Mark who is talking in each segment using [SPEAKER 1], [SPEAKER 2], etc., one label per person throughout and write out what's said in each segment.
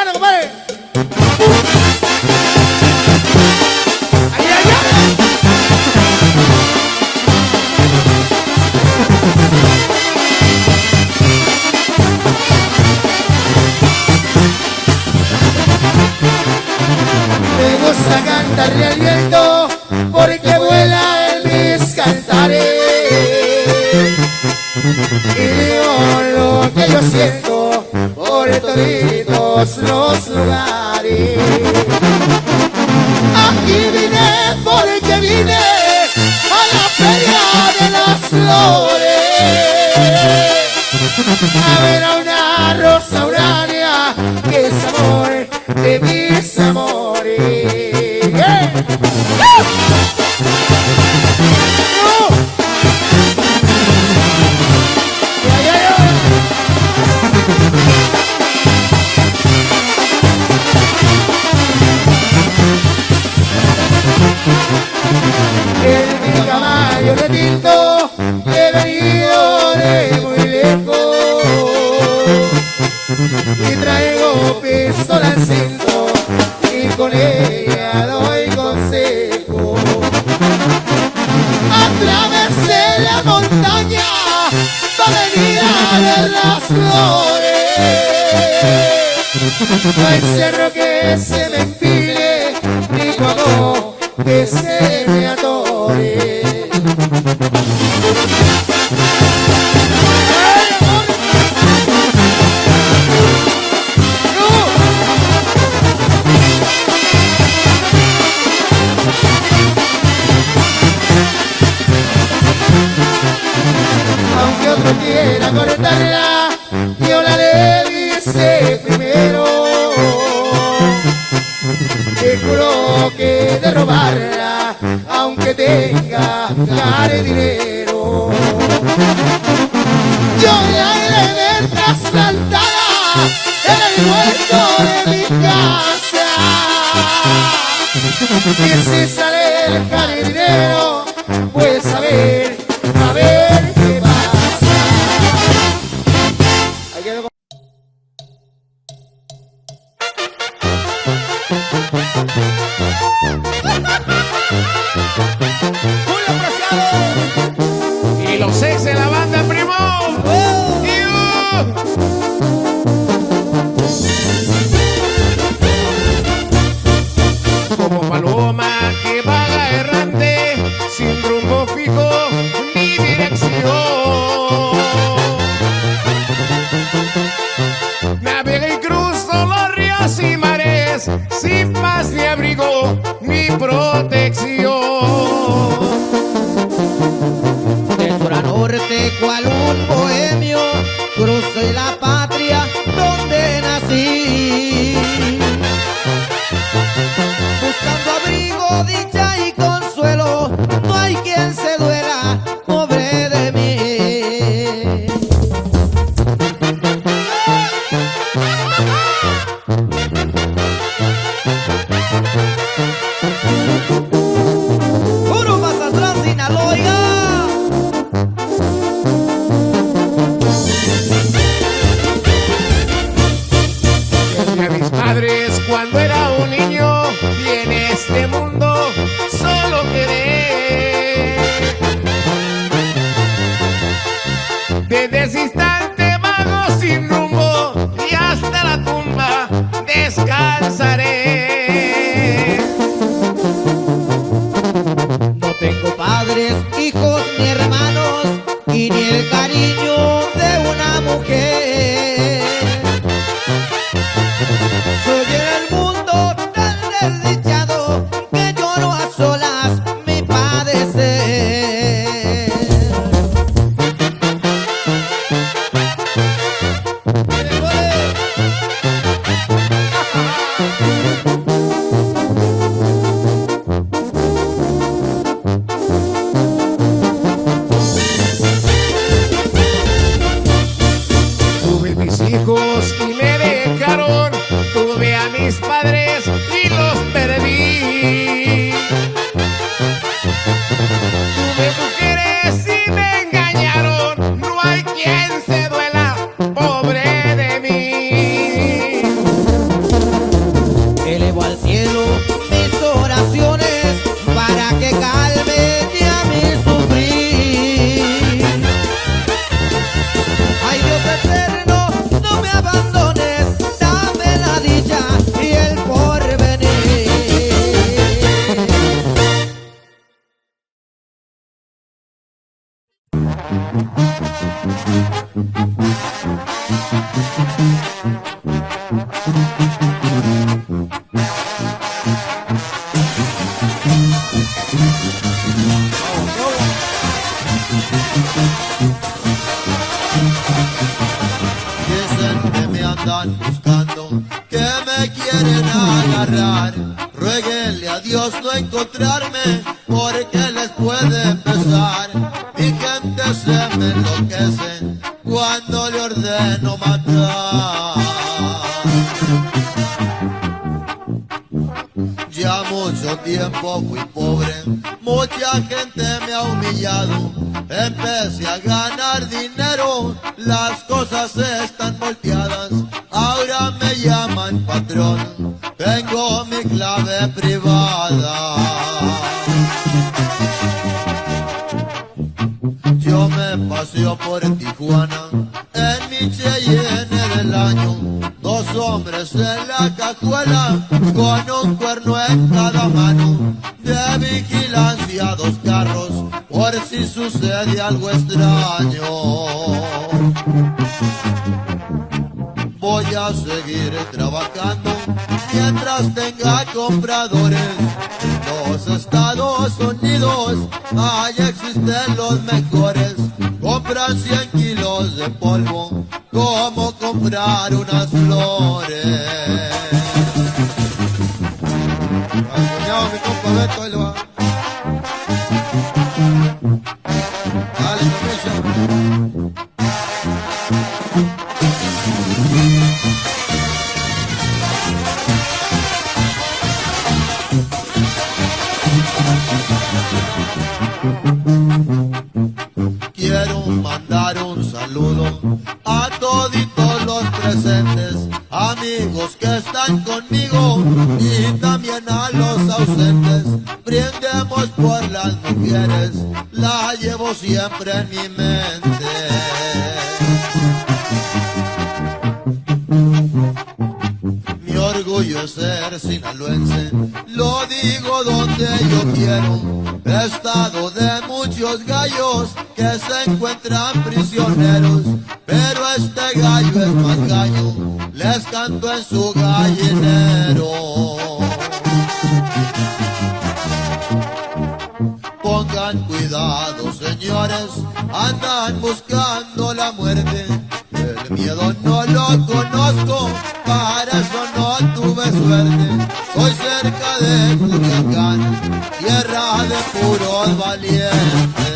[SPEAKER 1] ¡Canta, compadre! Porque
[SPEAKER 2] les puede pesar. Mi gente se me enloquece cuando le ordeno matar. Ya mucho tiempo fui pobre, mucha gente me ha humillado. Empecé a ganar dinero, las cosas están volteadas. Ahora me llaman patrón, tengo mi clave privada. En mi Cheyenne del año. Dos hombres en la cajuela con un cuerno en cada mano. De vigilancia dos carros por si sucede algo extraño. Voy a seguir trabajando mientras tenga compradores. En los Estados Unidos ahí existen los mejores. Compran 100 kilos de polvo como comprar unas flores. Saludo a toditos los presentes, amigos que están conmigo y también a los ausentes. Brindemos por las mujeres, la llevo siempre en mi mente. Ser sinaloense, lo digo donde yo quiero. Estado de muchos gallos que se encuentran prisioneros, pero este gallo es más gallo, les canto en su gallinero. Pongan cuidado, señores, andan buscando la muerte. El miedo no lo conozco, para eso suerte. Soy cerca de Culiacán, tierra de puros valientes.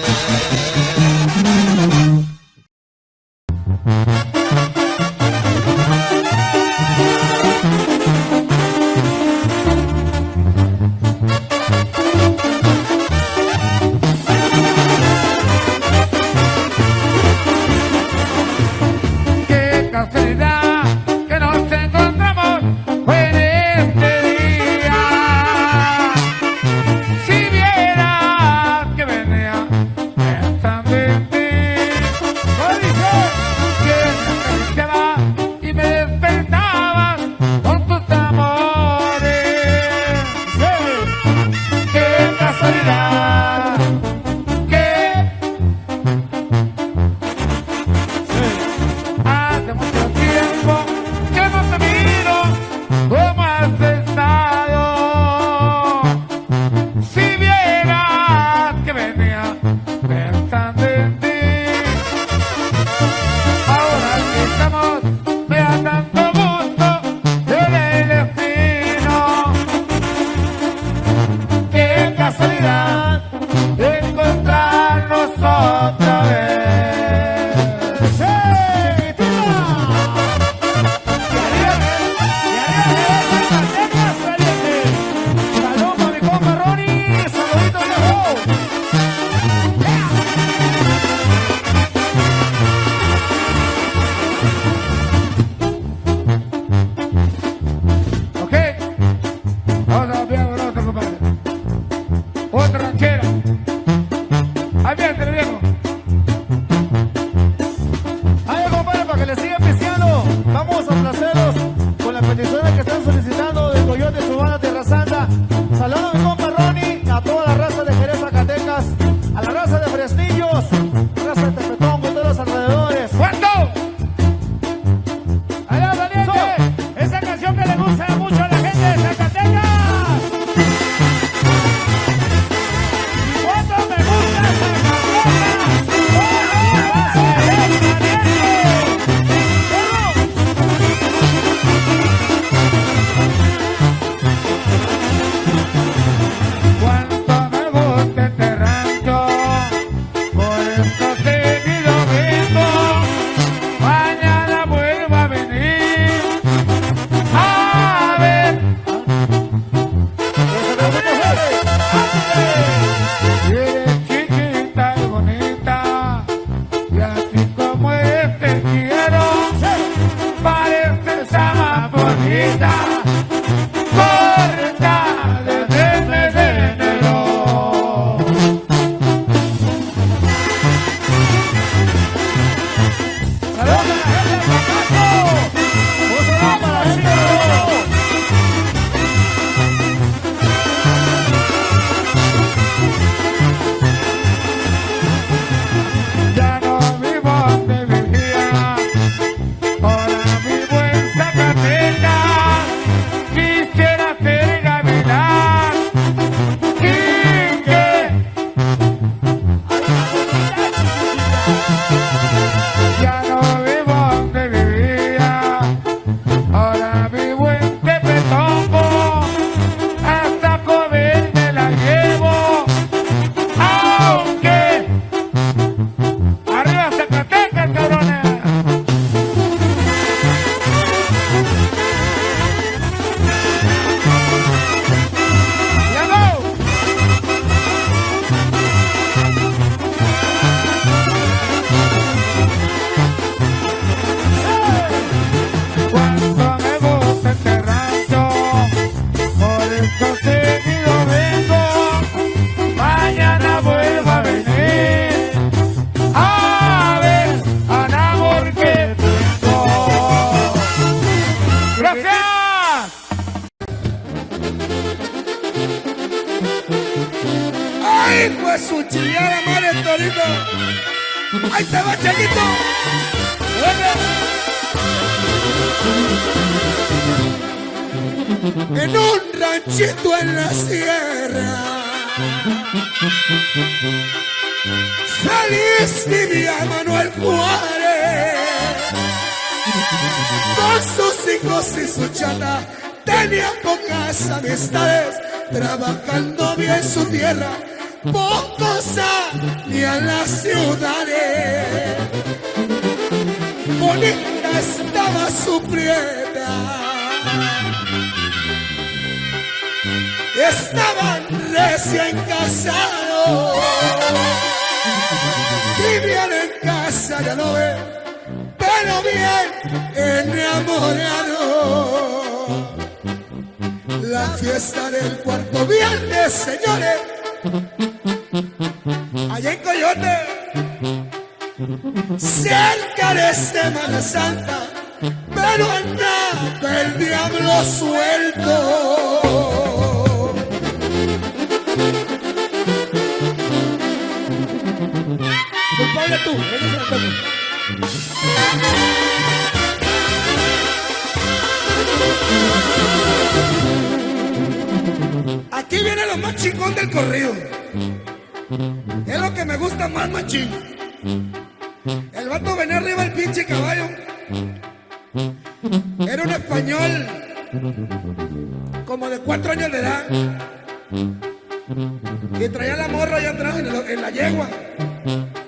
[SPEAKER 3] En,
[SPEAKER 4] la
[SPEAKER 5] yegua.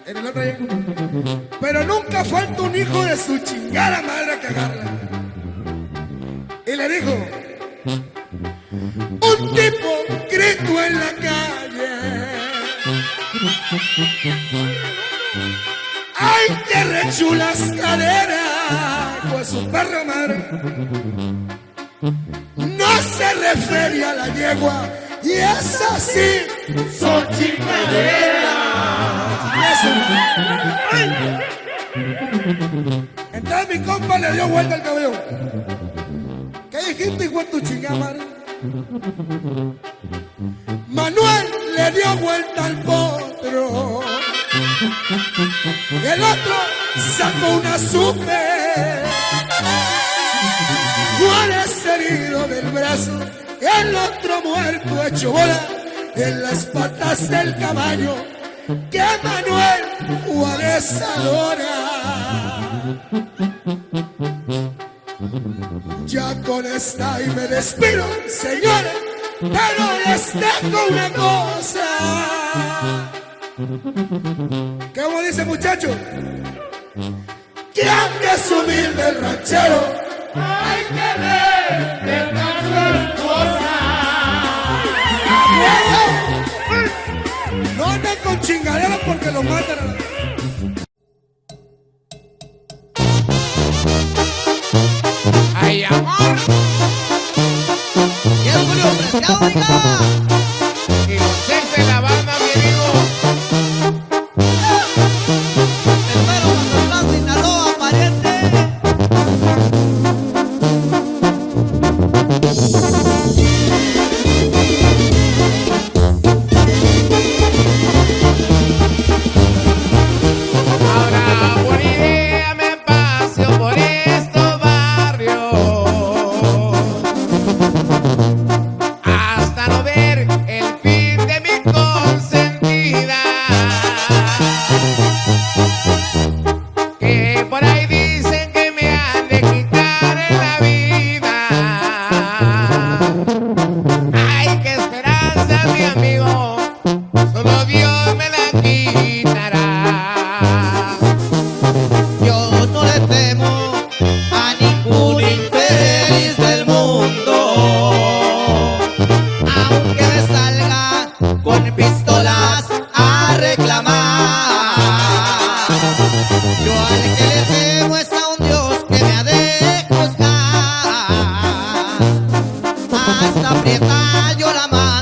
[SPEAKER 5] En el otro yegua. Pero nunca falta un hijo de su chingada madre a cagarla. Y le dijo, un tipo grito en la calle. ¡Ay, qué rechulas caderas! Pues su perro madre no se refiere a la yegua y es así. Entonces mi compa le dio vuelta al cabello. ¿Qué dijiste, hijo de tu chingada? Manuel le dio vuelta al potro. Y el otro sacó una supe. Juárez herido del brazo, el otro muerto hecho bola en las patas del caballo que Manuel Juárez adora. Ya con esta y me despido, señores, pero les dejo una cosa. ¿Cómo dice muchacho? Que aunque es humilde el ranchero, hay que ver de tantas cosas con chingaderas porque lo matan.
[SPEAKER 6] A la... ¡Ay,
[SPEAKER 7] amor! ¡Ya murió, aprieta yo la
[SPEAKER 2] mano.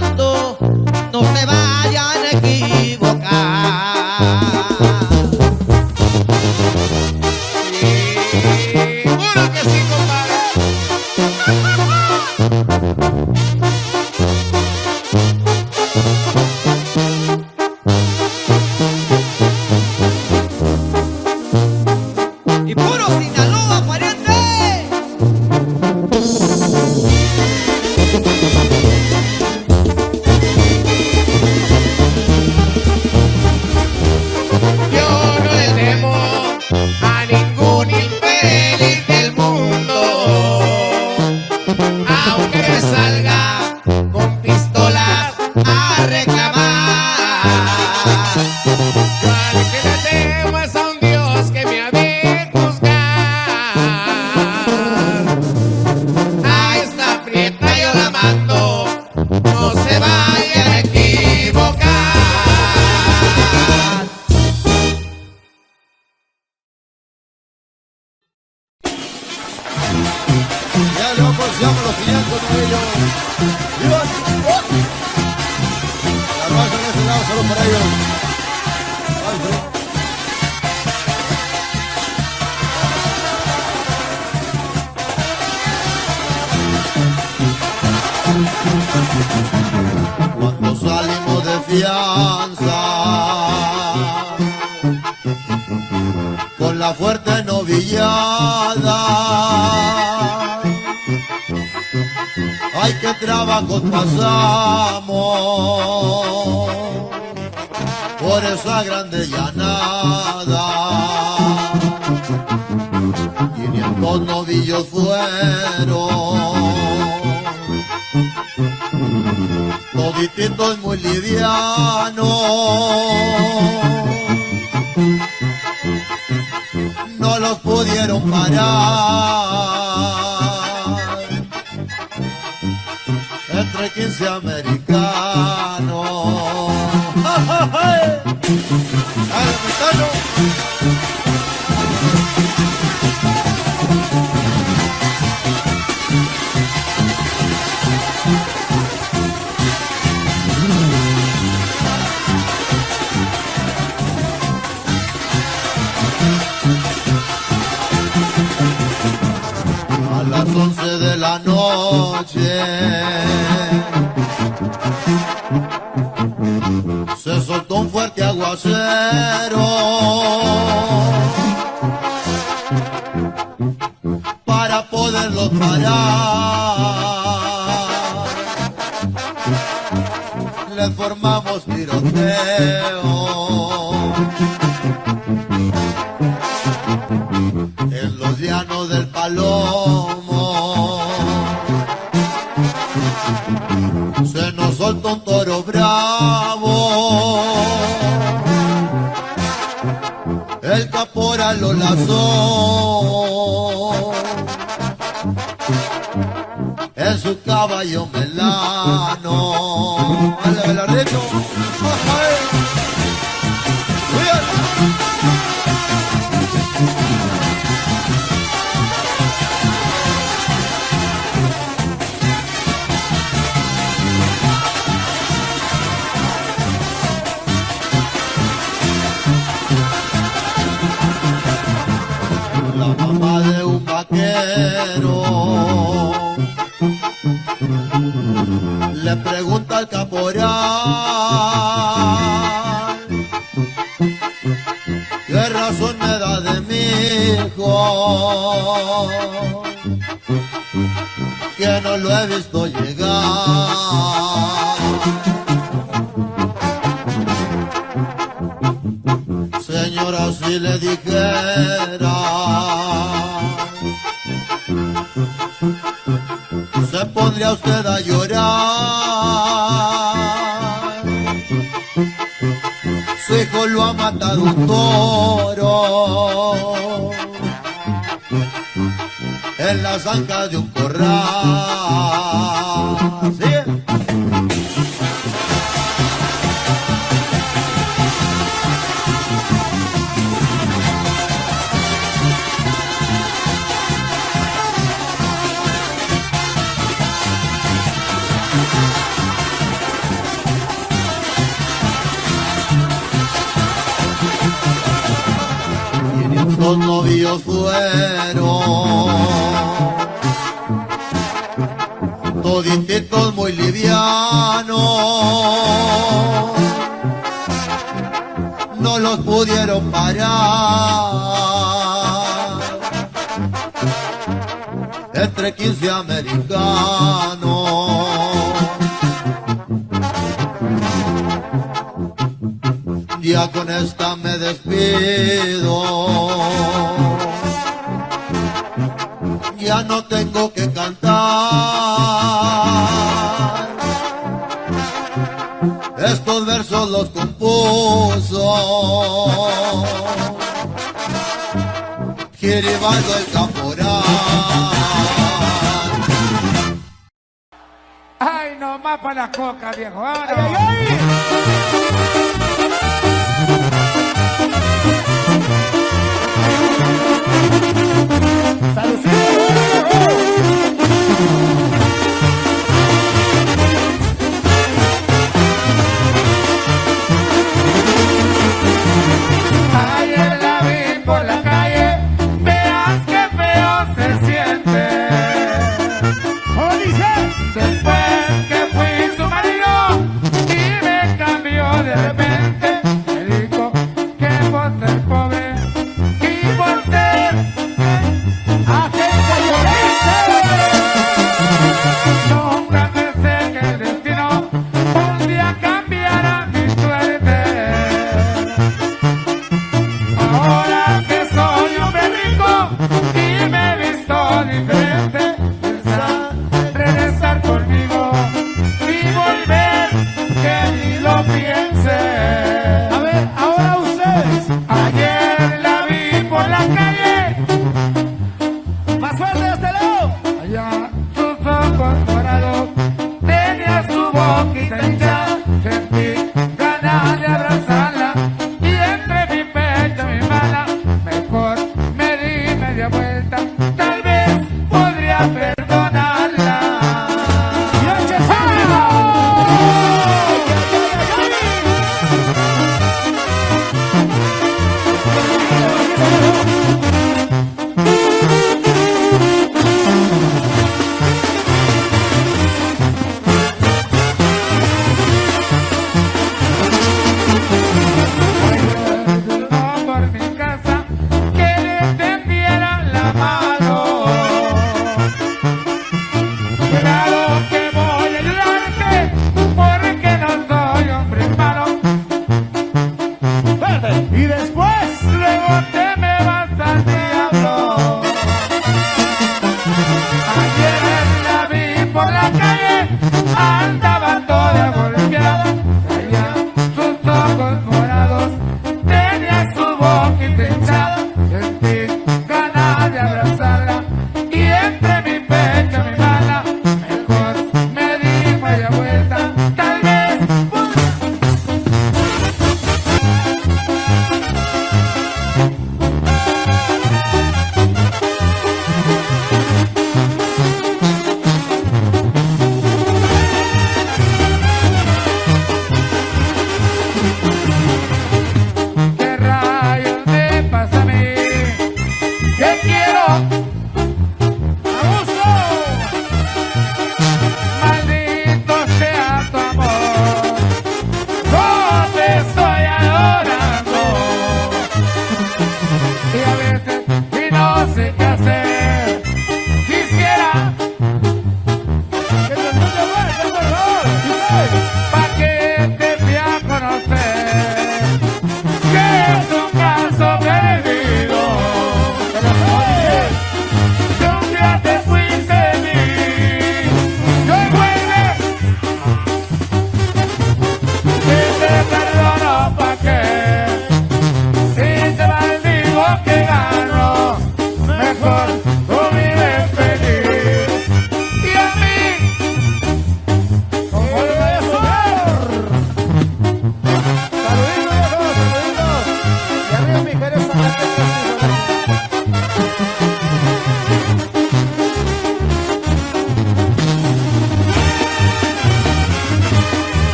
[SPEAKER 2] para poderlo parar. le formamos tiroteo en los llanos del Palomo. Se nos soltó un toro bravo. El caporal lo lazó. su caballo melano. ¡Vale, que llevando el caporal.
[SPEAKER 8] Ay, nomás para la coca, viejo. Ah,
[SPEAKER 3] ay, ay, ay.
[SPEAKER 6] Salucito.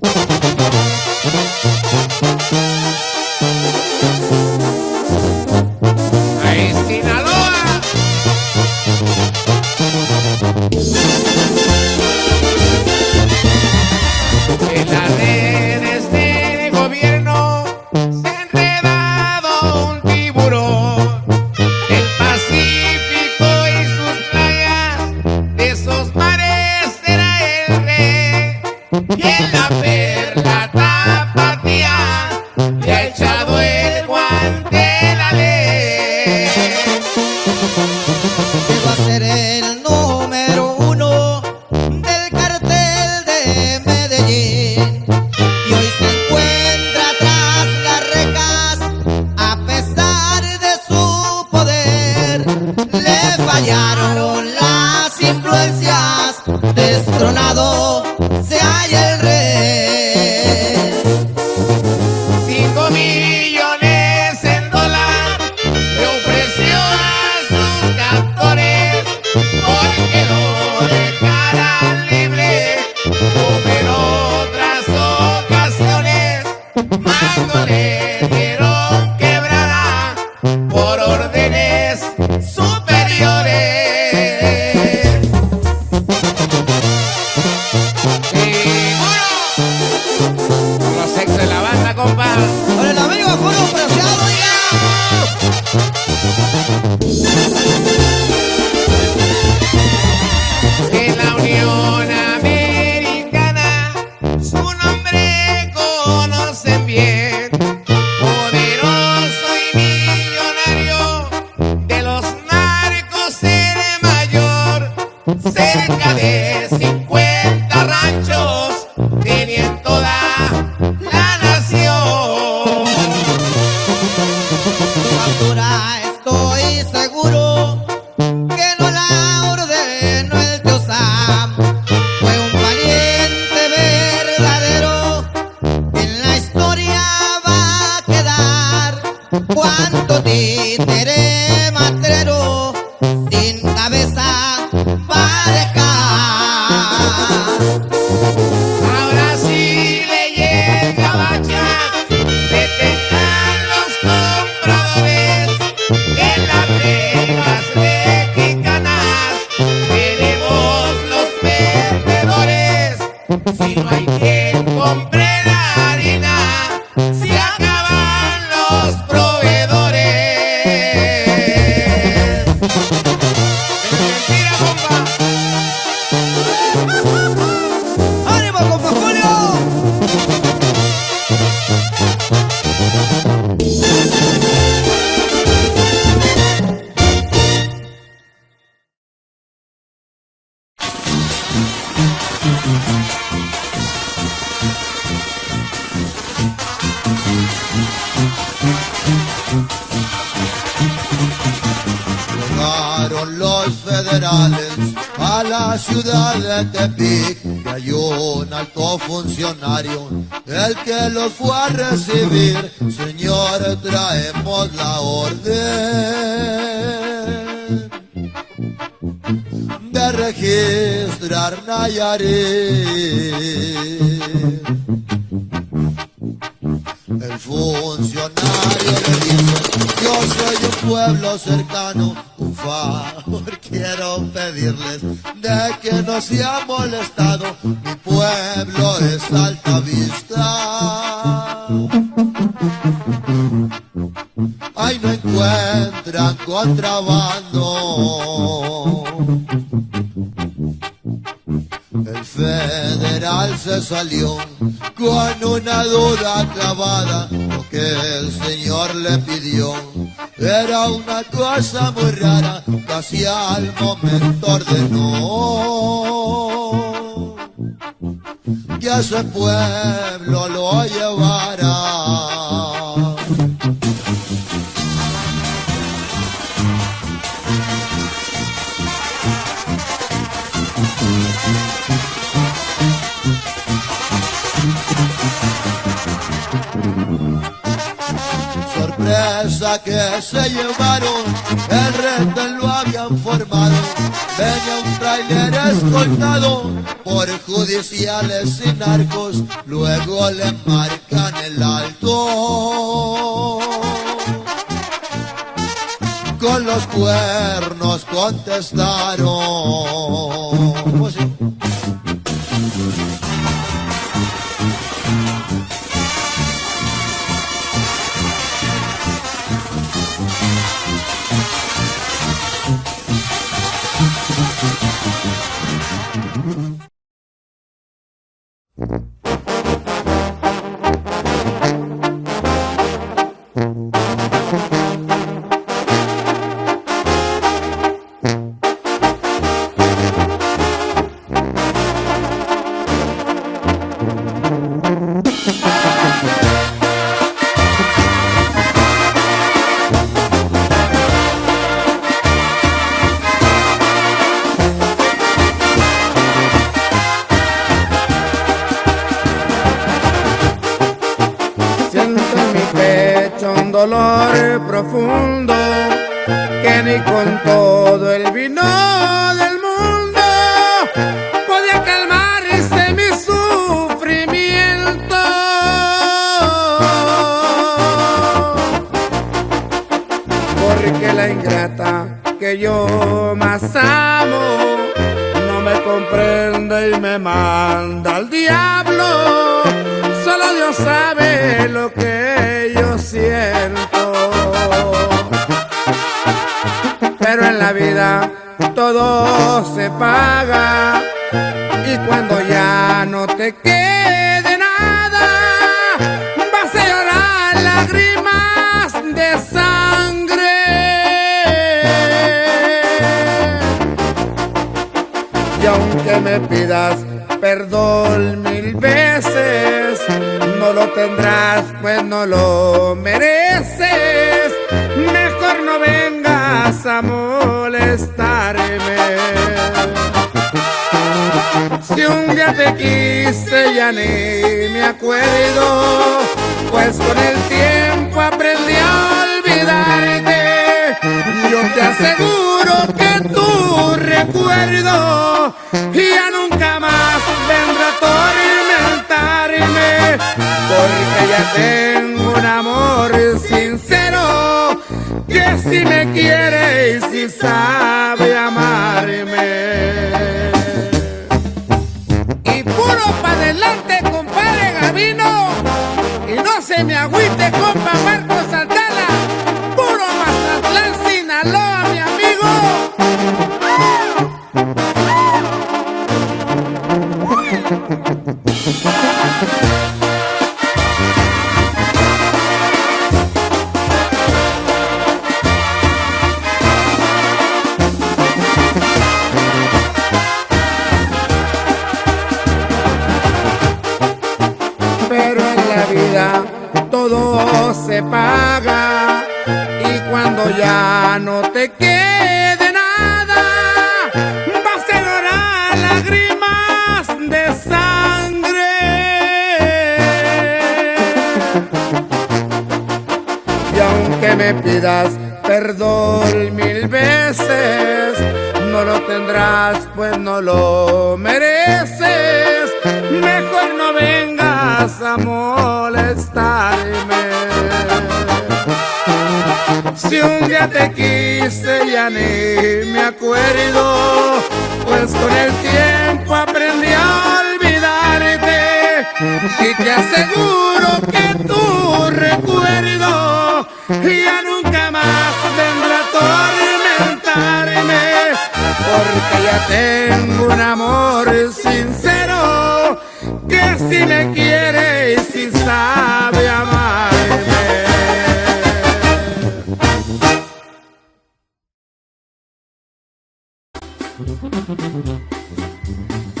[SPEAKER 6] Thank you. ciudad de Tepic hay un alto funcionario, el que lo fue a recibir. Señor, traemos la orden de registrar Nayarit. El funcionario le dijo, yo soy un pueblo cercano favor quiero pedirles de que no sea molestado mi pueblo es alta vista. Ay, no encuentran contrabando. El federal se salió con una duda clavada, lo que el señor le pidió era una cosa muy rara que hacía al momento ordenó que a su pueblo lo llevara.
[SPEAKER 2] Que se llevaron, el retén lo habían formado. Venía un trailer escoltado por judiciales y narcos, luego le marcan el alto. Con los cuernos contestaron.
[SPEAKER 3] Dolor profundo que ni con todo se paga y cuando ya no te quede nada, vas a llorar lágrimas de sangre. Y aunque me pidas perdón mil veces, no lo tendrás, pues no lo mereces. Mejor no vengas a Si un día te quise ya ni me acuerdo, pues con el tiempo aprendí a olvidarte. Yo te aseguro que tu recuerdo ya nunca más vendrá a atormentarme, porque ya tengo un amor sincero que si me quiere y si sabe amarme. para molestarme. Si un día te quise ya ni me acuerdo, pues con el tiempo aprendí a olvidarte. Y te aseguro que tu recuerdo ya nunca más vendrá a atormentarme, porque ya tengo un amor sincero si me quiere y si sabe amarme.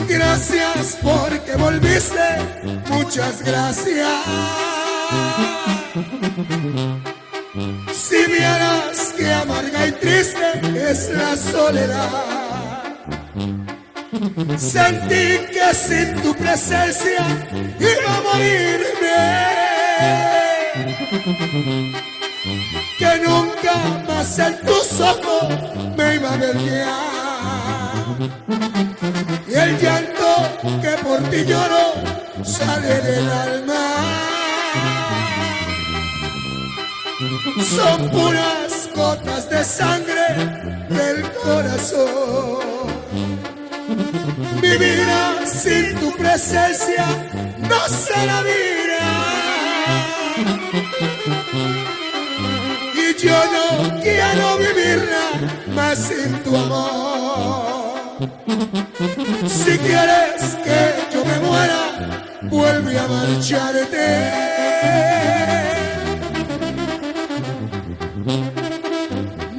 [SPEAKER 1] Gracias porque volviste, muchas gracias. Si vieras que amarga y triste es la soledad. Sentí que sin tu presencia iba a morirme.
[SPEAKER 5] que nunca más en tus ojos me iba a ver Y el llanto que por ti lloro sale del alma. Son puras gotas de sangre del corazón. Mi vida sin tu presencia no será vida. Y yo no quiero vivirla más sin tu amor. Si quieres que yo me muera, vuelve a marcharte.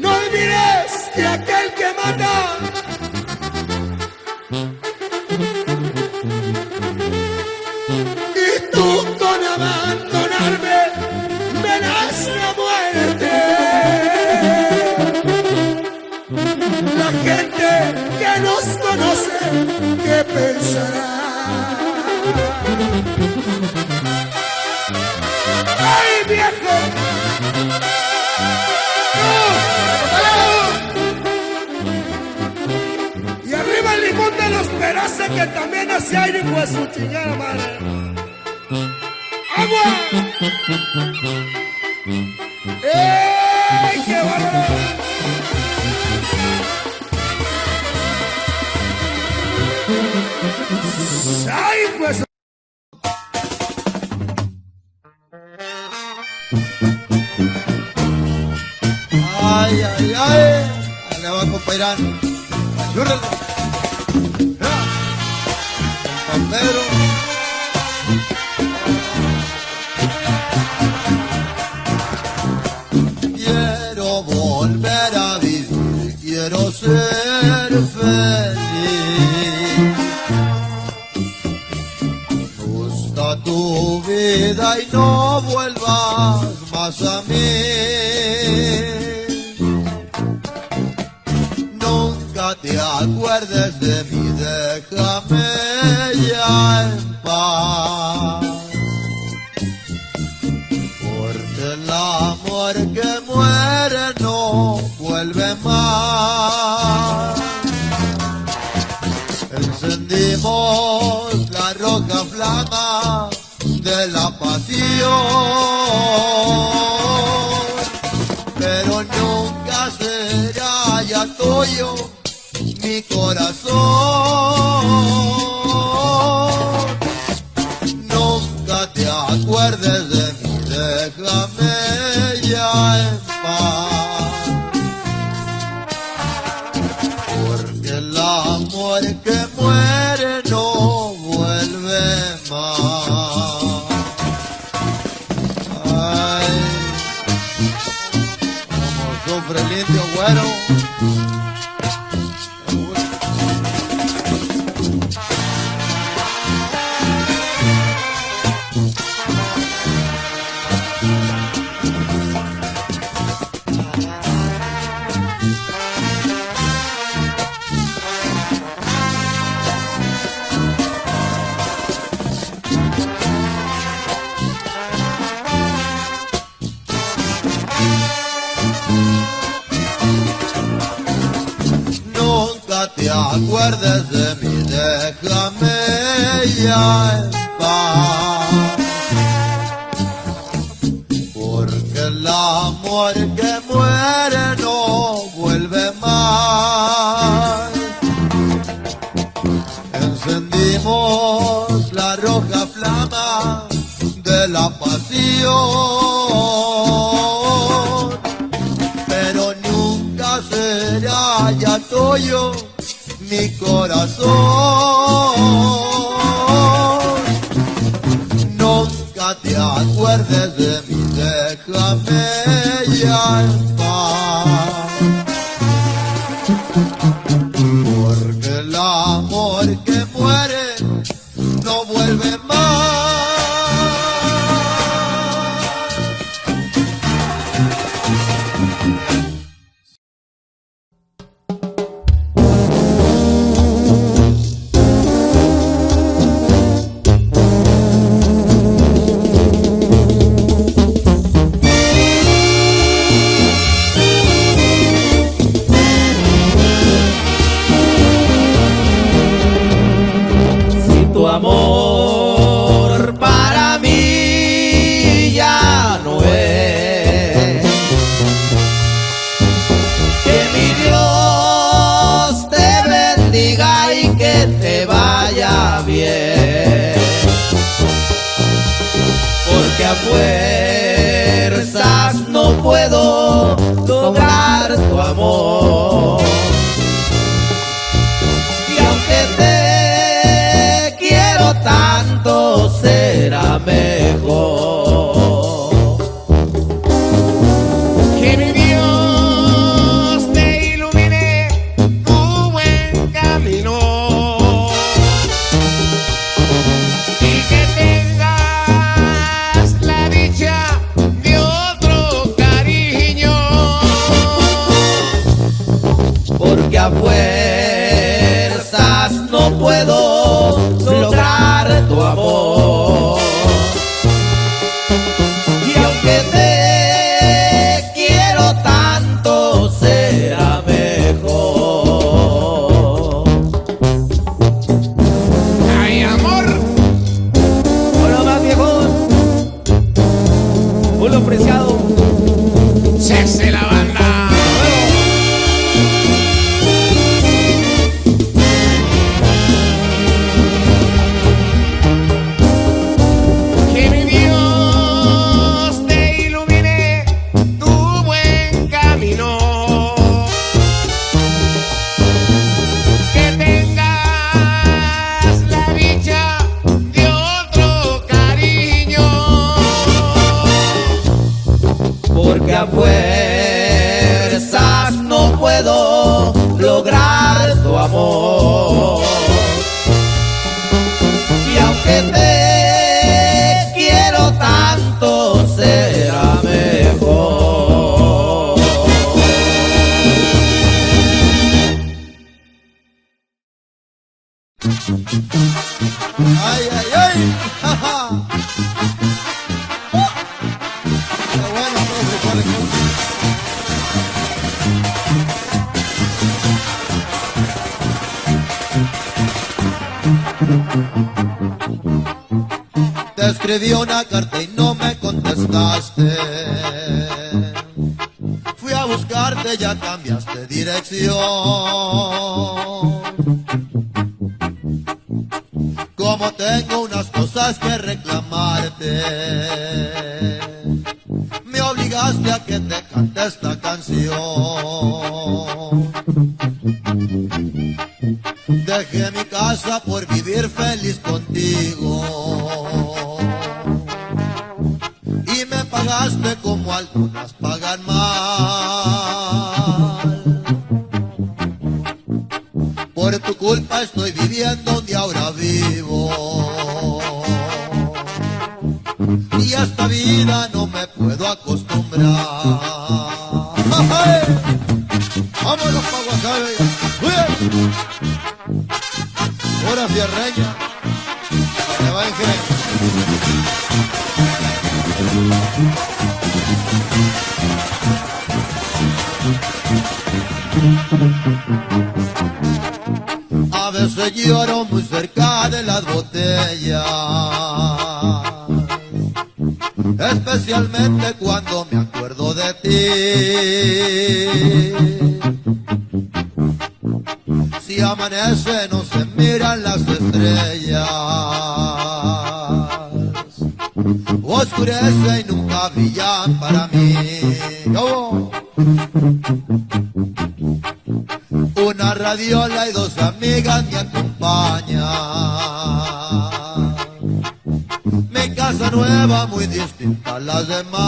[SPEAKER 5] No olvides que aquel que mata qué pensará. ¡Ay, viejo! Y arriba el limón de los peraces que también hace aire con su chingada madre. ¡Agua! ¡Ey, ¡Ay, pues!
[SPEAKER 2] Ay, ay, ay. Le va. Ayúdale. Y no vuelvas más a mí. Fui a buscarte, ya cambiaste dirección. Como tengo unas cosas que reclamarte, me obligaste a que te cante esta canción. Dejé mi casa por vivir feliz contigo. Pagaste como algunas pagan mal. Por tu culpa estoy viviendo donde ahora vivo. Y a esta vida no me puedo acostumbrar. Vámonos pa' Guasave. ¡Bien! Hora fierreña. Lloro muy cerca de las botellas, especialmente cuando me acuerdo de ti. Si amanece no se miran las estrellas, oscurece y nunca brillan para mí. Radiola y dos amigas me acompañan. Mi casa nueva muy distinta a las demás.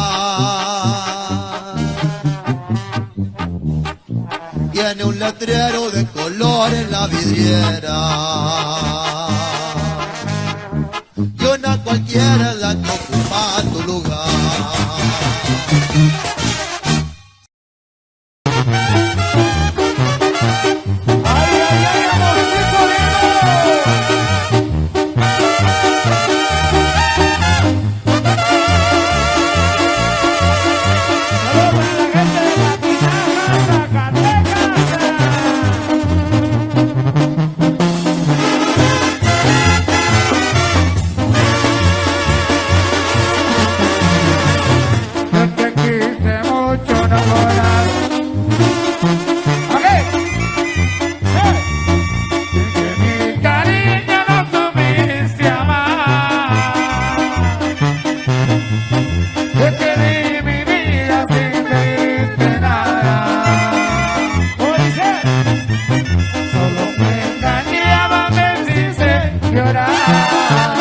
[SPEAKER 2] Tiene un letrero de color en la vidriera. Y una cualquiera es
[SPEAKER 3] la llorar.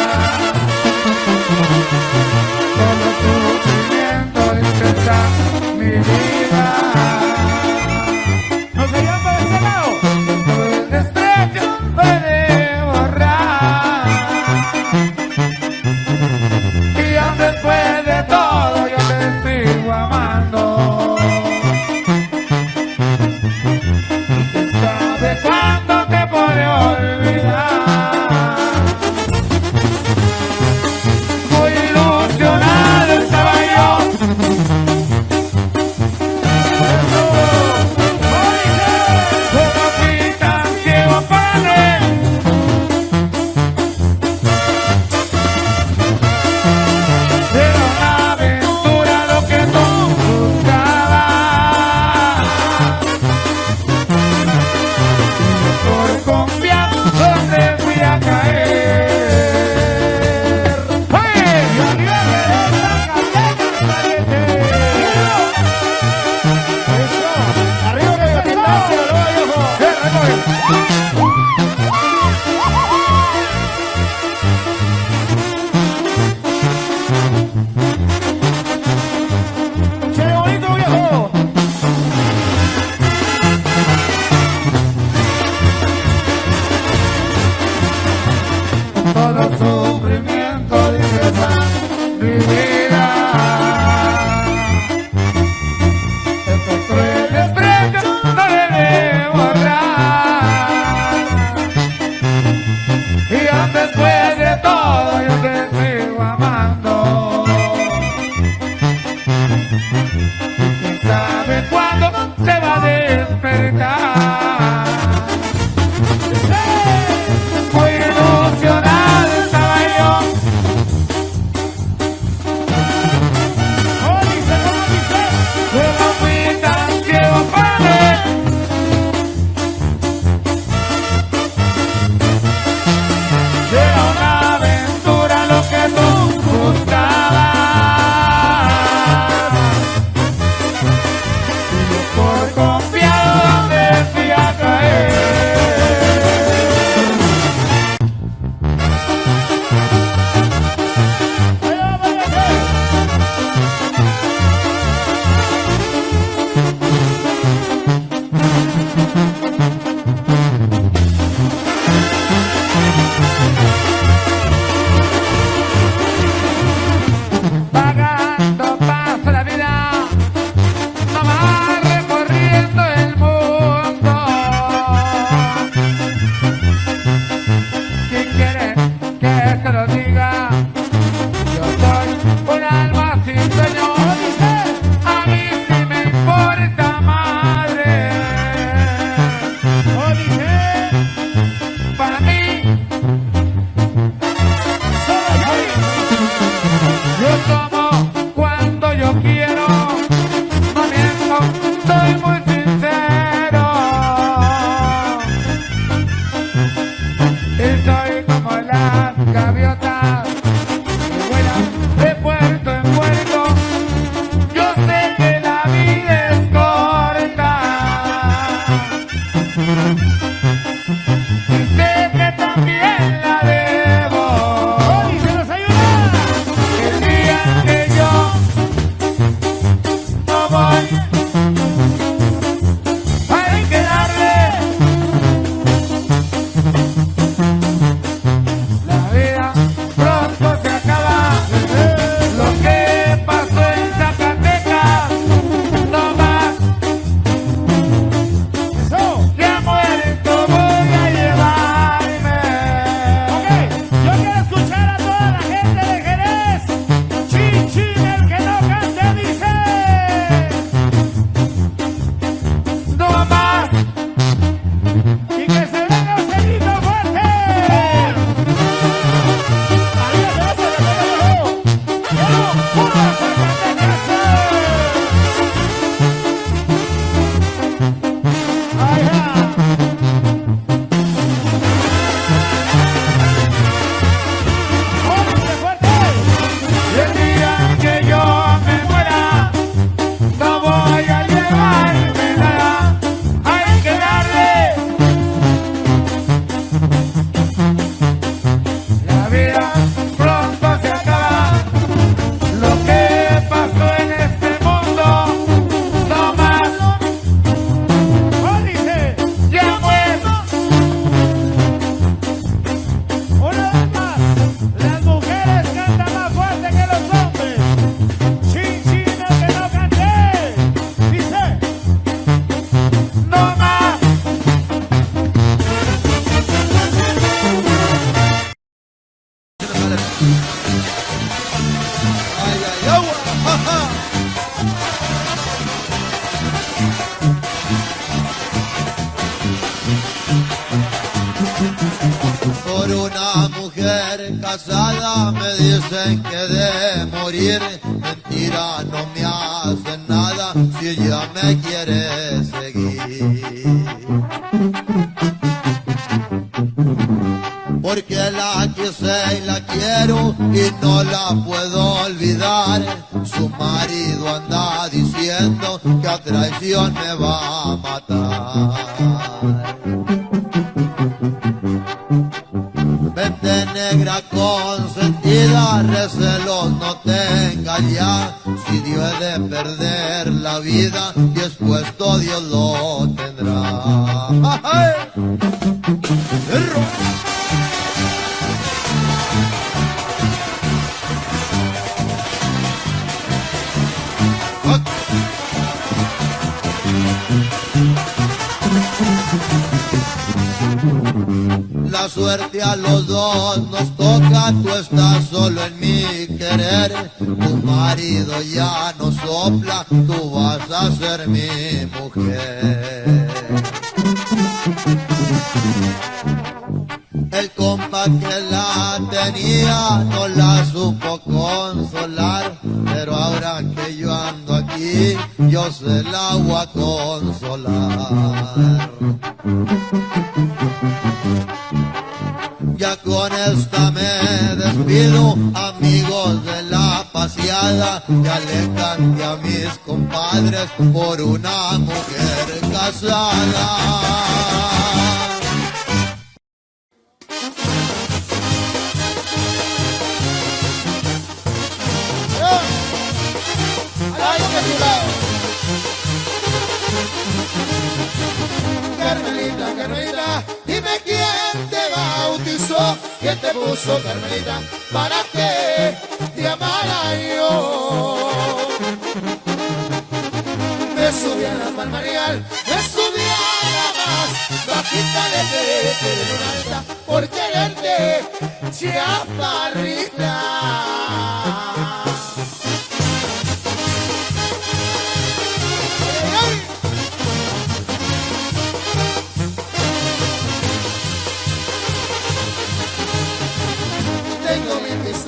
[SPEAKER 2] Mentira no me hace nada si ella me quiere seguir. Porque la quise y la quiero y no la puedo olvidar. Su marido anda diciendo que a traición me va a matar. Vente negra consentida, recelos no tenga ya. Si Dios he de perder la vida, después todo Dios lo tendrá. ¡Ay! Suerte a los dos nos toca, tú estás solo en mi querer. Tu marido ya no sopla, tú vas a ser mi mujer. El compa que la tenía no la supo consolar, pero ahora que yo ando aquí, yo se la voy a consolar. Con esta me despido, amigos de la paseada. Ya le canté a mis compadres por una mujer casada.
[SPEAKER 1] Carmelita, Carmelita, dime quién te bautizó, quién te puso Carmelita, para que te amara yo. Me subí a la palmarial, me subí a la más bajita de quererte de una alta, por quererte, chaparrita.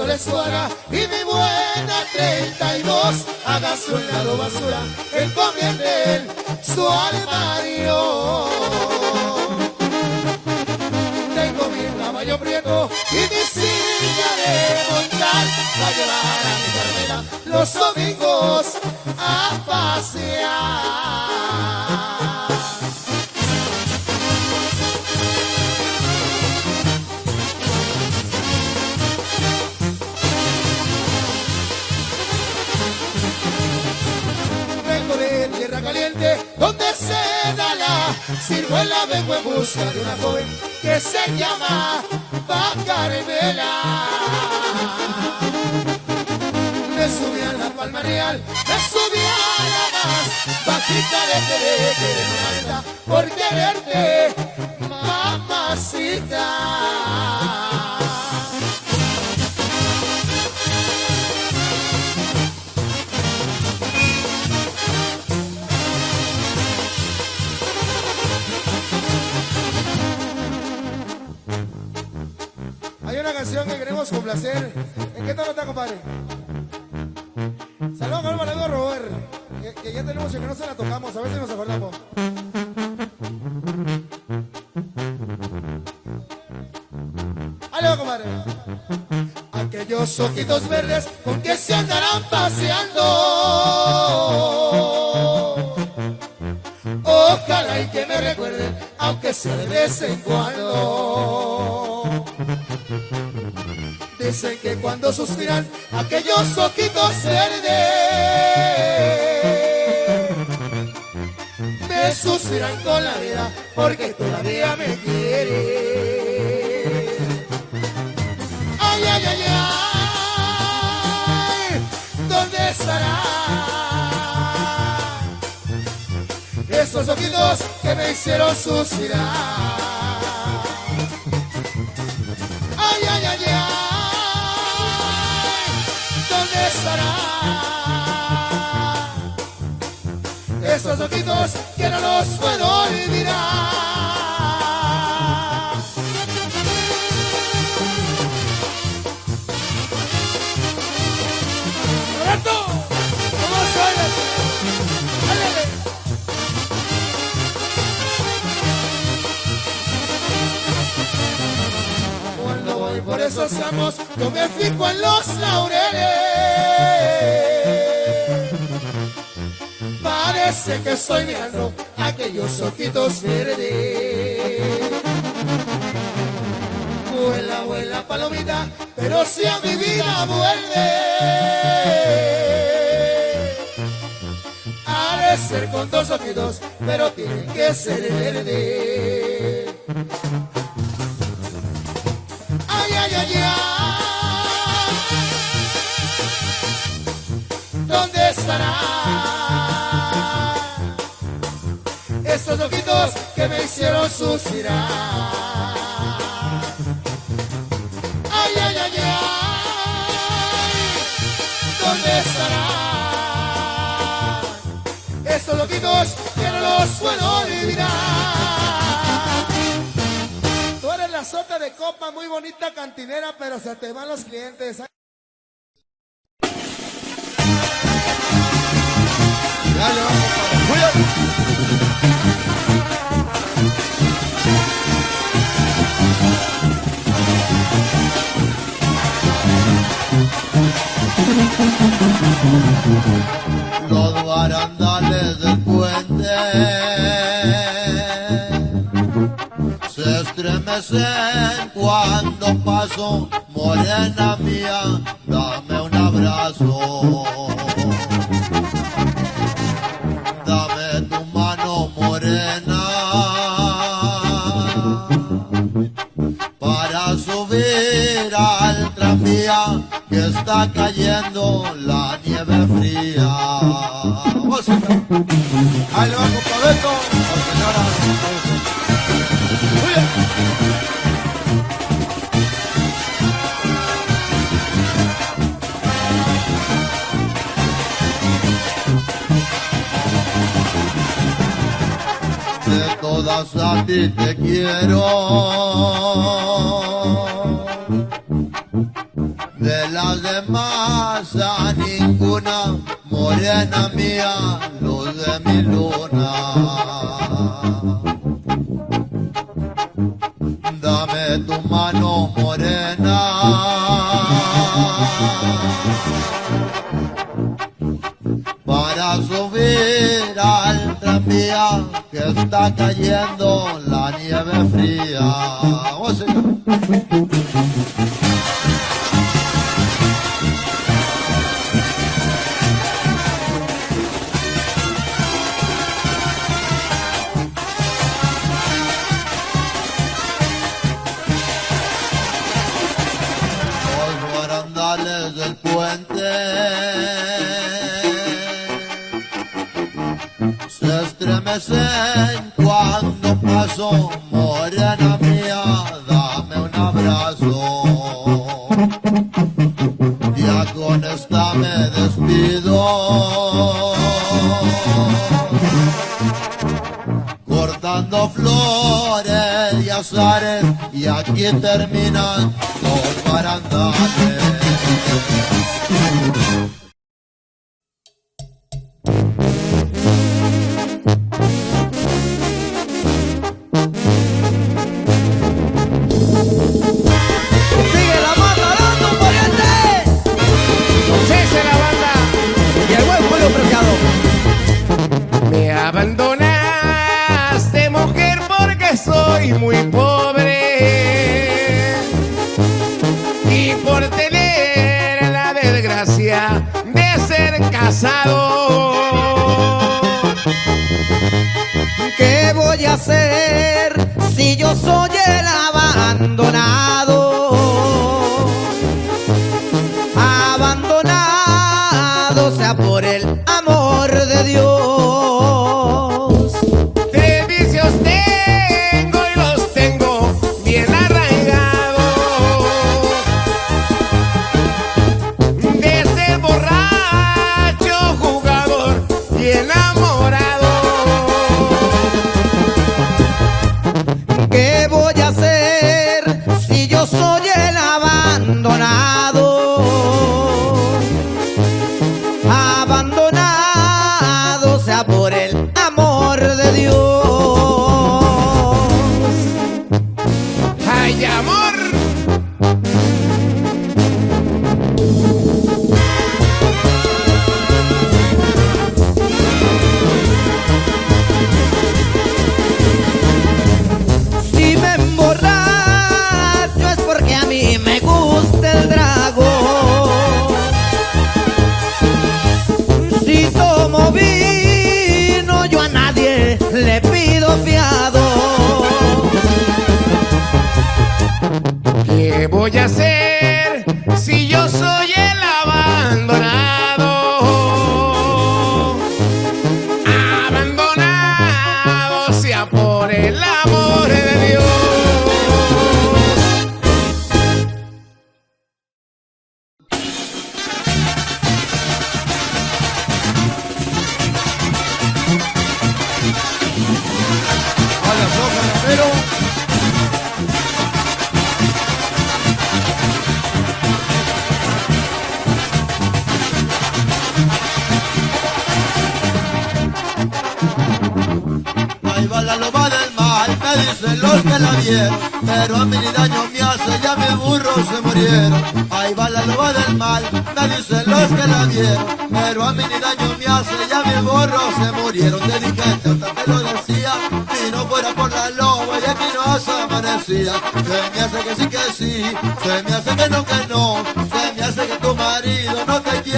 [SPEAKER 1] Y mi buena 32 a gasolina o basura encomiende en su armario. Tengo mi caballo prieto y mi silla de montar para llevar a mi carmela los domingos a pasear. Donde se da la ciruela, vengo en busca de una joven que se llama Pacarmela. Me subí a la palma real, me subí a la más bajita de mamita, por quererte, mamacita. Canción que queremos complacer. ¿En qué tono está, compadre? Saludos al valedor Robert. Que, ya tenemos que no se la tocamos, a ver si nos acordamos. Va, compadre. Aquellos ojitos verdes con que se andarán paseando. Ojalá y que me recuerden, aunque sea de vez en cuando. Dicen que cuando suspiran aquellos ojitos verdes me suspiran con la vida porque todavía me quiere. Ay, ay, ay, ay, ¿dónde estará? Esos ojitos que me hicieron suspirar. esos ojitos que no los puedo olvidar. Roberto, ¿cómo suenas? ¡Álele! Cuando voy por esos amos, yo me fijo en los laureles. Parece que estoy mirando aquellos ojitos verdes. Vuela, vuela, palomita, pero si a mi vida vuelve. Ha de ser con dos ojitos, pero tiene que ser verde. Que me hicieron suspirar. Ay, ay, ay, ay. ¿Dónde estará? Esos ojitos que no los puedo olvidar. Tú eres la sota de copa, muy bonita cantinera, pero se te van los clientes.
[SPEAKER 2] Dale, vamos, Los barandales del puente se estremecen cuando paso, morena mía, dame un abrazo. Tranvía que está cayendo la nieve fría. Vamos. Ahí le va compadre, señora. Oye. de todas a ti te quiero. Demás a ninguna, morena mía, luz de mi luna. Dame tu mano morena. para subir al tranvía que está cayendo la nieve fría. Oh. Paso, morena mía, dame un abrazo. Ya con esta me despido. Cortando flores y azares, y aquí terminan los barandales.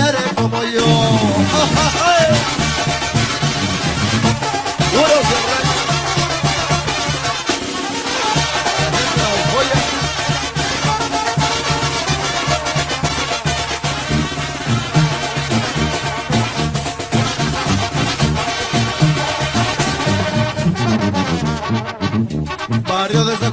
[SPEAKER 2] No te quiere como yo.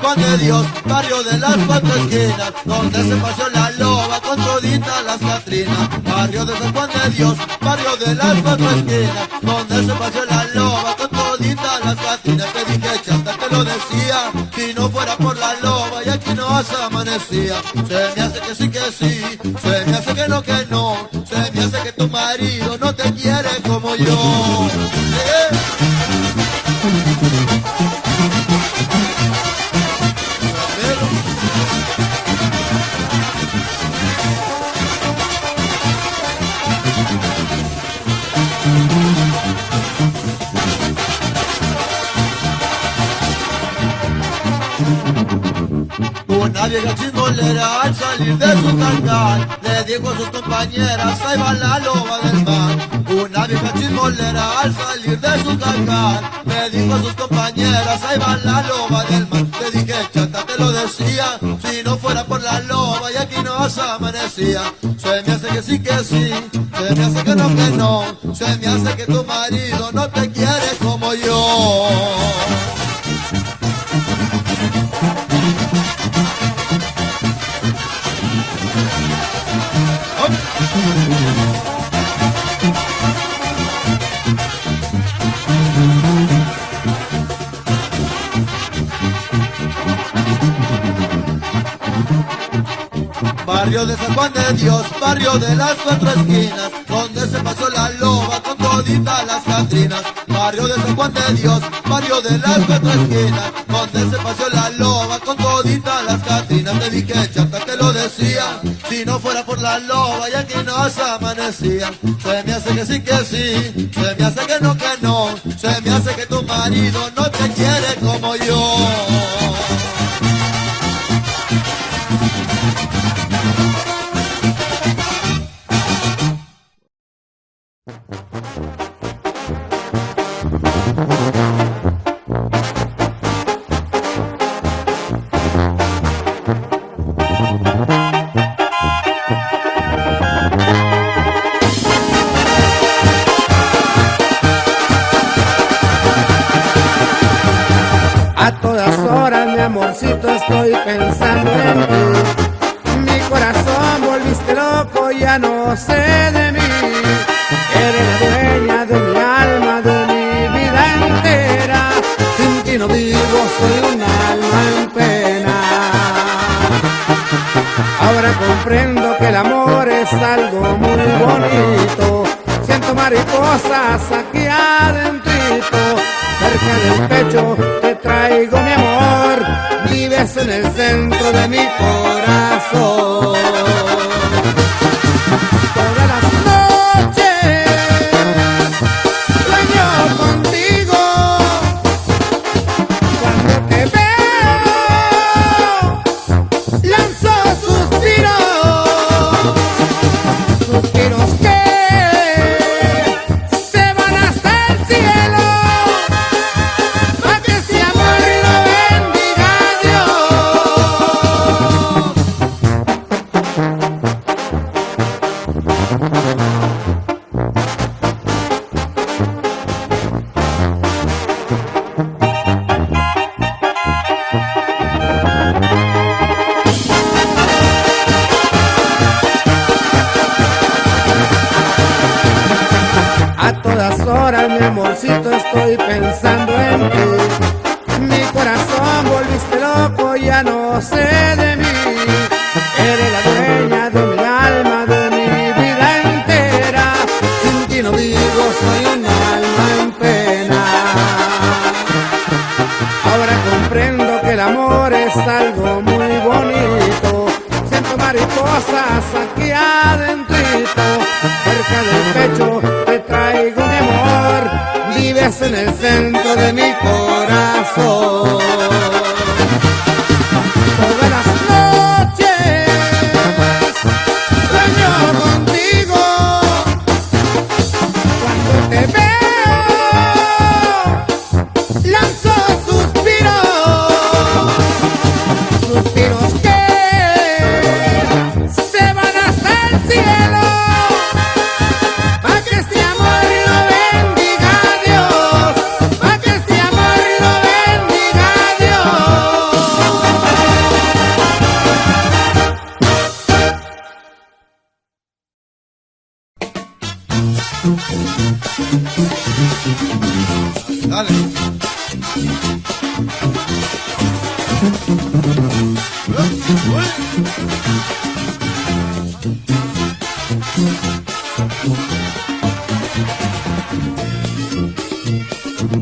[SPEAKER 2] Juan de Dios, barrio de las cuatro esquinas, donde se paseó la loba con todita las Catrinas. Barrio de San Juan de Dios, barrio de las cuatro esquinas, donde se paseó la loba con todita las Catrinas. Te dije, chanta, te lo decía, si no fuera por la loba y aquí no se amanecía. Se me hace que sí que sí, se me hace que no que no, se me hace que tu marido no te quiere como yo. Eh. Chismolera al salir de su cargal le dijo a sus compañeras, ahí va la loba del mar. Una vieja chismolera al salir de su cargal le dijo a sus compañeras, ahí va la loba del mar. Te dije, chata, te lo decía, si no fuera por la loba y aquí no se amanecía. Se me hace que sí que sí, se me hace que no que no, se me hace que tu marido no te Barrio de San Juan de Dios, barrio de las cuatro esquinas, donde se pasó la loba con todita las catrinas. Barrio de San Juan de Dios, barrio de las cuatro esquinas, donde se pasó la loba con todita las catrinas. Te dije, chata, te lo decía, si no fuera por la loba y aquí no se amanecía. Se me hace que sí que sí, se me hace que no que no, se me hace que tu marido no te quiere como yo.
[SPEAKER 3] Horas, mi amorcito, estoy pensando en ti. Mi corazón volviste loco, ya no sé de mí. Eres la dueña de mi alma, de mi vida entera. Sin ti no vivo, soy un alma en pena. Ahora comprendo que el amor es algo muy bonito. Siento mariposas aquí adentrito, cerca del pecho te traigo mi amor. En el centro de mi corazón.
[SPEAKER 2] Yo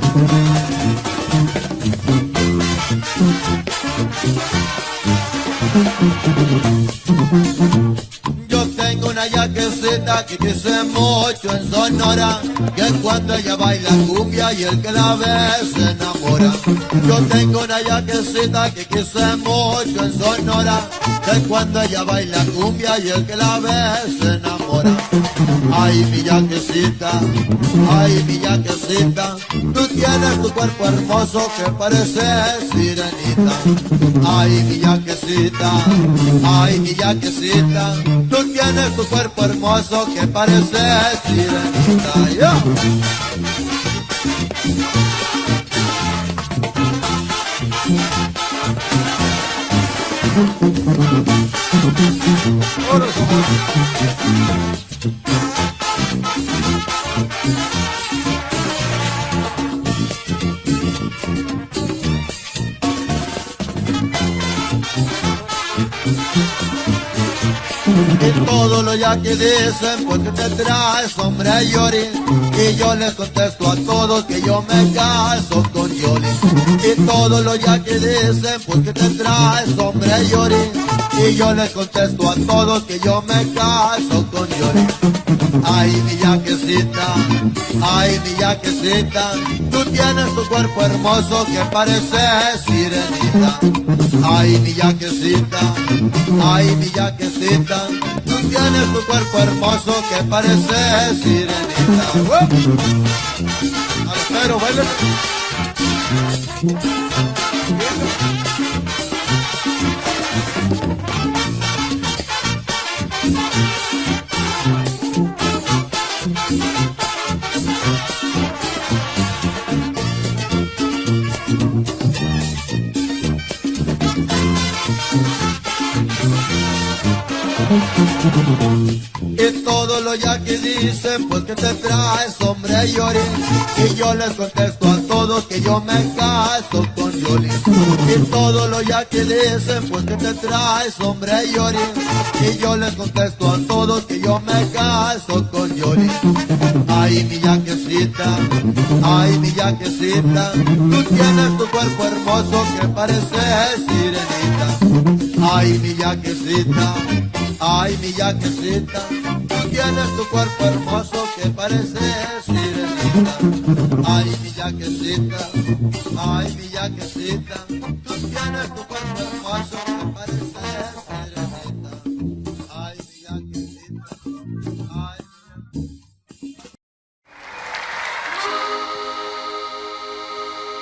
[SPEAKER 2] tengo una yaquecita que dice mucho en Sonora, que cuando ella baila cumbia y el que la ve se enamora. Yo tengo una yaquecita que quise mucho en Sonora, que cuando ella baila cumbia y el que la ve se enamora. Ay, mi yaquecita, ay, mi yaquecita, tú tienes tu cuerpo hermoso que parece sirenita. Ay, mi yaquecita, ay, mi yaquecita, tú tienes tu cuerpo hermoso que parece sirenita. Yo. Ya que dicen, pues que te traes, hombre, Yori. Y yo les contesto a todos que yo me caso con Yoli. Y todo lo ya que dicen, pues que te traes, hombre, Yori. Y yo les contesto a todos que yo me caso con Yoli. Ay, mi yaquecita, ay, mi yaquecita, tú tienes tu cuerpo hermoso que parece sirenita. Ay, mi yaquecita, ay, mi yaquecita, tienes tu cuerpo hermoso que parece sirenita. Alfero, baile. Y todo lo ya que dicen, pues que te traes, hombre, Yori. Y yo les contesto a todos que yo me caso con Yoli. Y todo lo ya que dicen, pues que te traes, hombre, Yori. Y yo les contesto a todos que yo me caso con Yoli. Ay, mi yaquecita, ay, mi yaquecita, tú tienes tu cuerpo hermoso que parece sirenita. Ay, mi yaquecita, ay, mi yaquecita, tú tienes tu cuerpo hermoso que parece sirenita. Ay, mi yaquecita, ay, mi yaquecita, tú tienes tu cuerpo hermoso que parece sirenita. Ay, mi yaquecita, ay,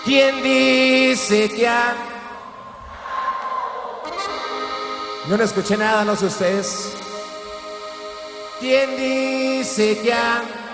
[SPEAKER 6] ¿Quién dice que ha... Yo no escuché nada, no sé ustedes. ¿Quién dice que ha...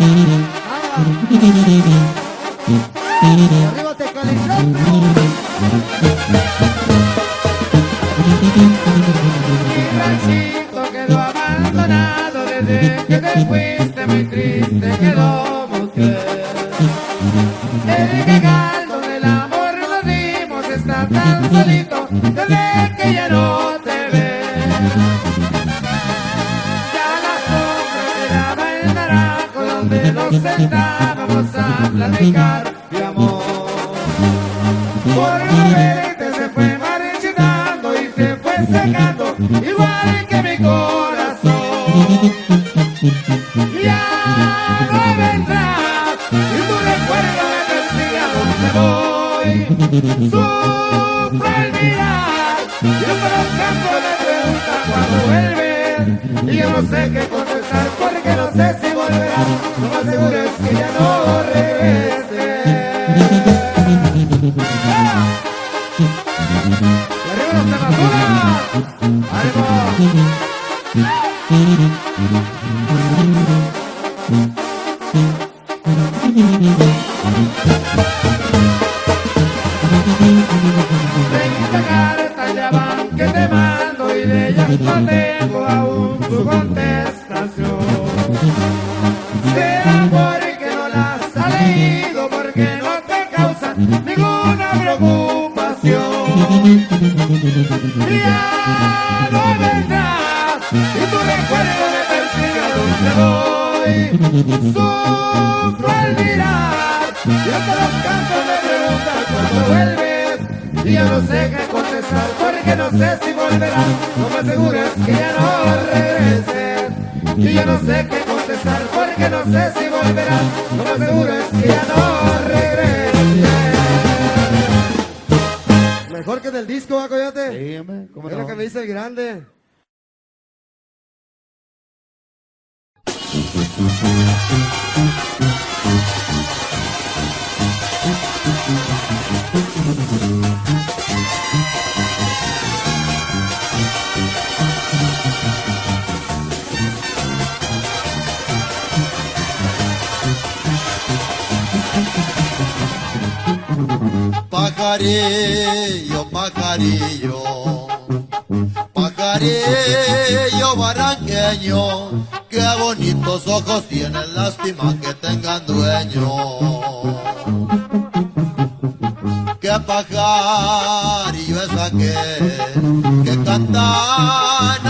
[SPEAKER 7] Arriba
[SPEAKER 3] ranchito quedó abandonado desde que te fuiste, muy triste quedó mujer. El regal donde el amor nos dimos está tan solito desde que ya no nos sentábamos a platicar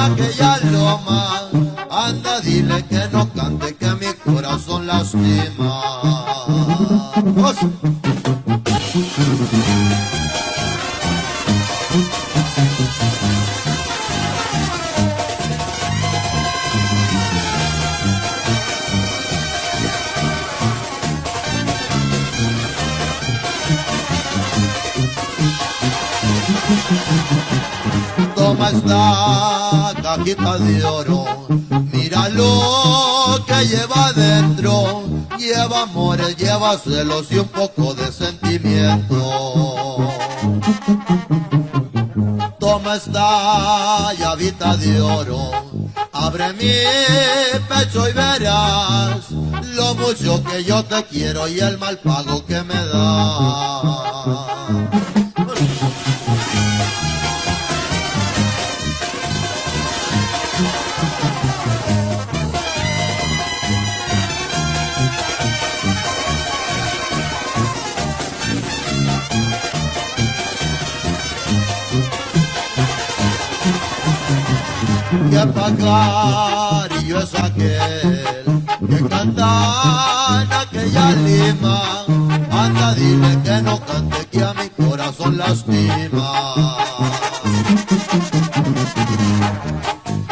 [SPEAKER 2] aquella loma, anda dile que no cante, que mi corazón lastima. Cajita de oro, mira lo que lleva dentro. Lleva amores, lleva celos y un poco de sentimiento. Toma esta llavita de oro, abre mi pecho y verás lo mucho que yo te quiero y el mal pago que me das. Que pajarillo es aquel que canta en aquella lima. Anda, dile que no cante, que a mi corazón lastima.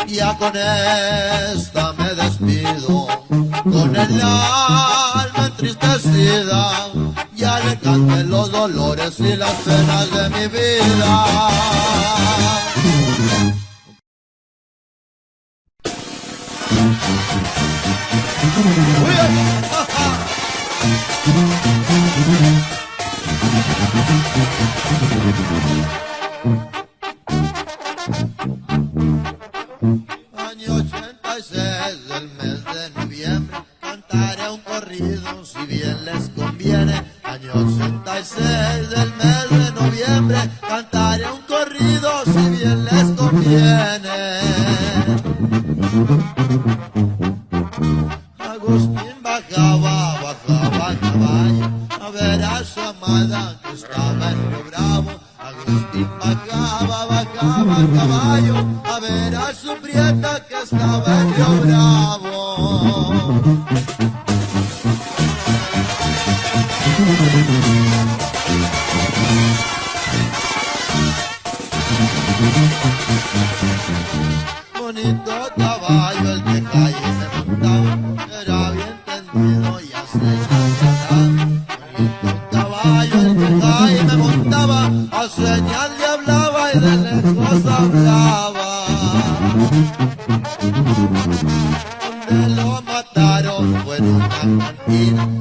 [SPEAKER 2] Ya con esta me despido, con el alma entristecida. Ya le canté los dolores y las penas de mi vida. Año 86, el mes de noviembre, cantaré un corrido si bien les conviene. Año 86, el mes de noviembre, cantaré un corrido si bien les conviene. que estaba en lo bravo. Agustín bajaba, bajaba a caballo a ver a su prieta que estaba en lo bravo. a señal le hablaba y de lenguas hablaba. Donde lo mataron fue en una cantina.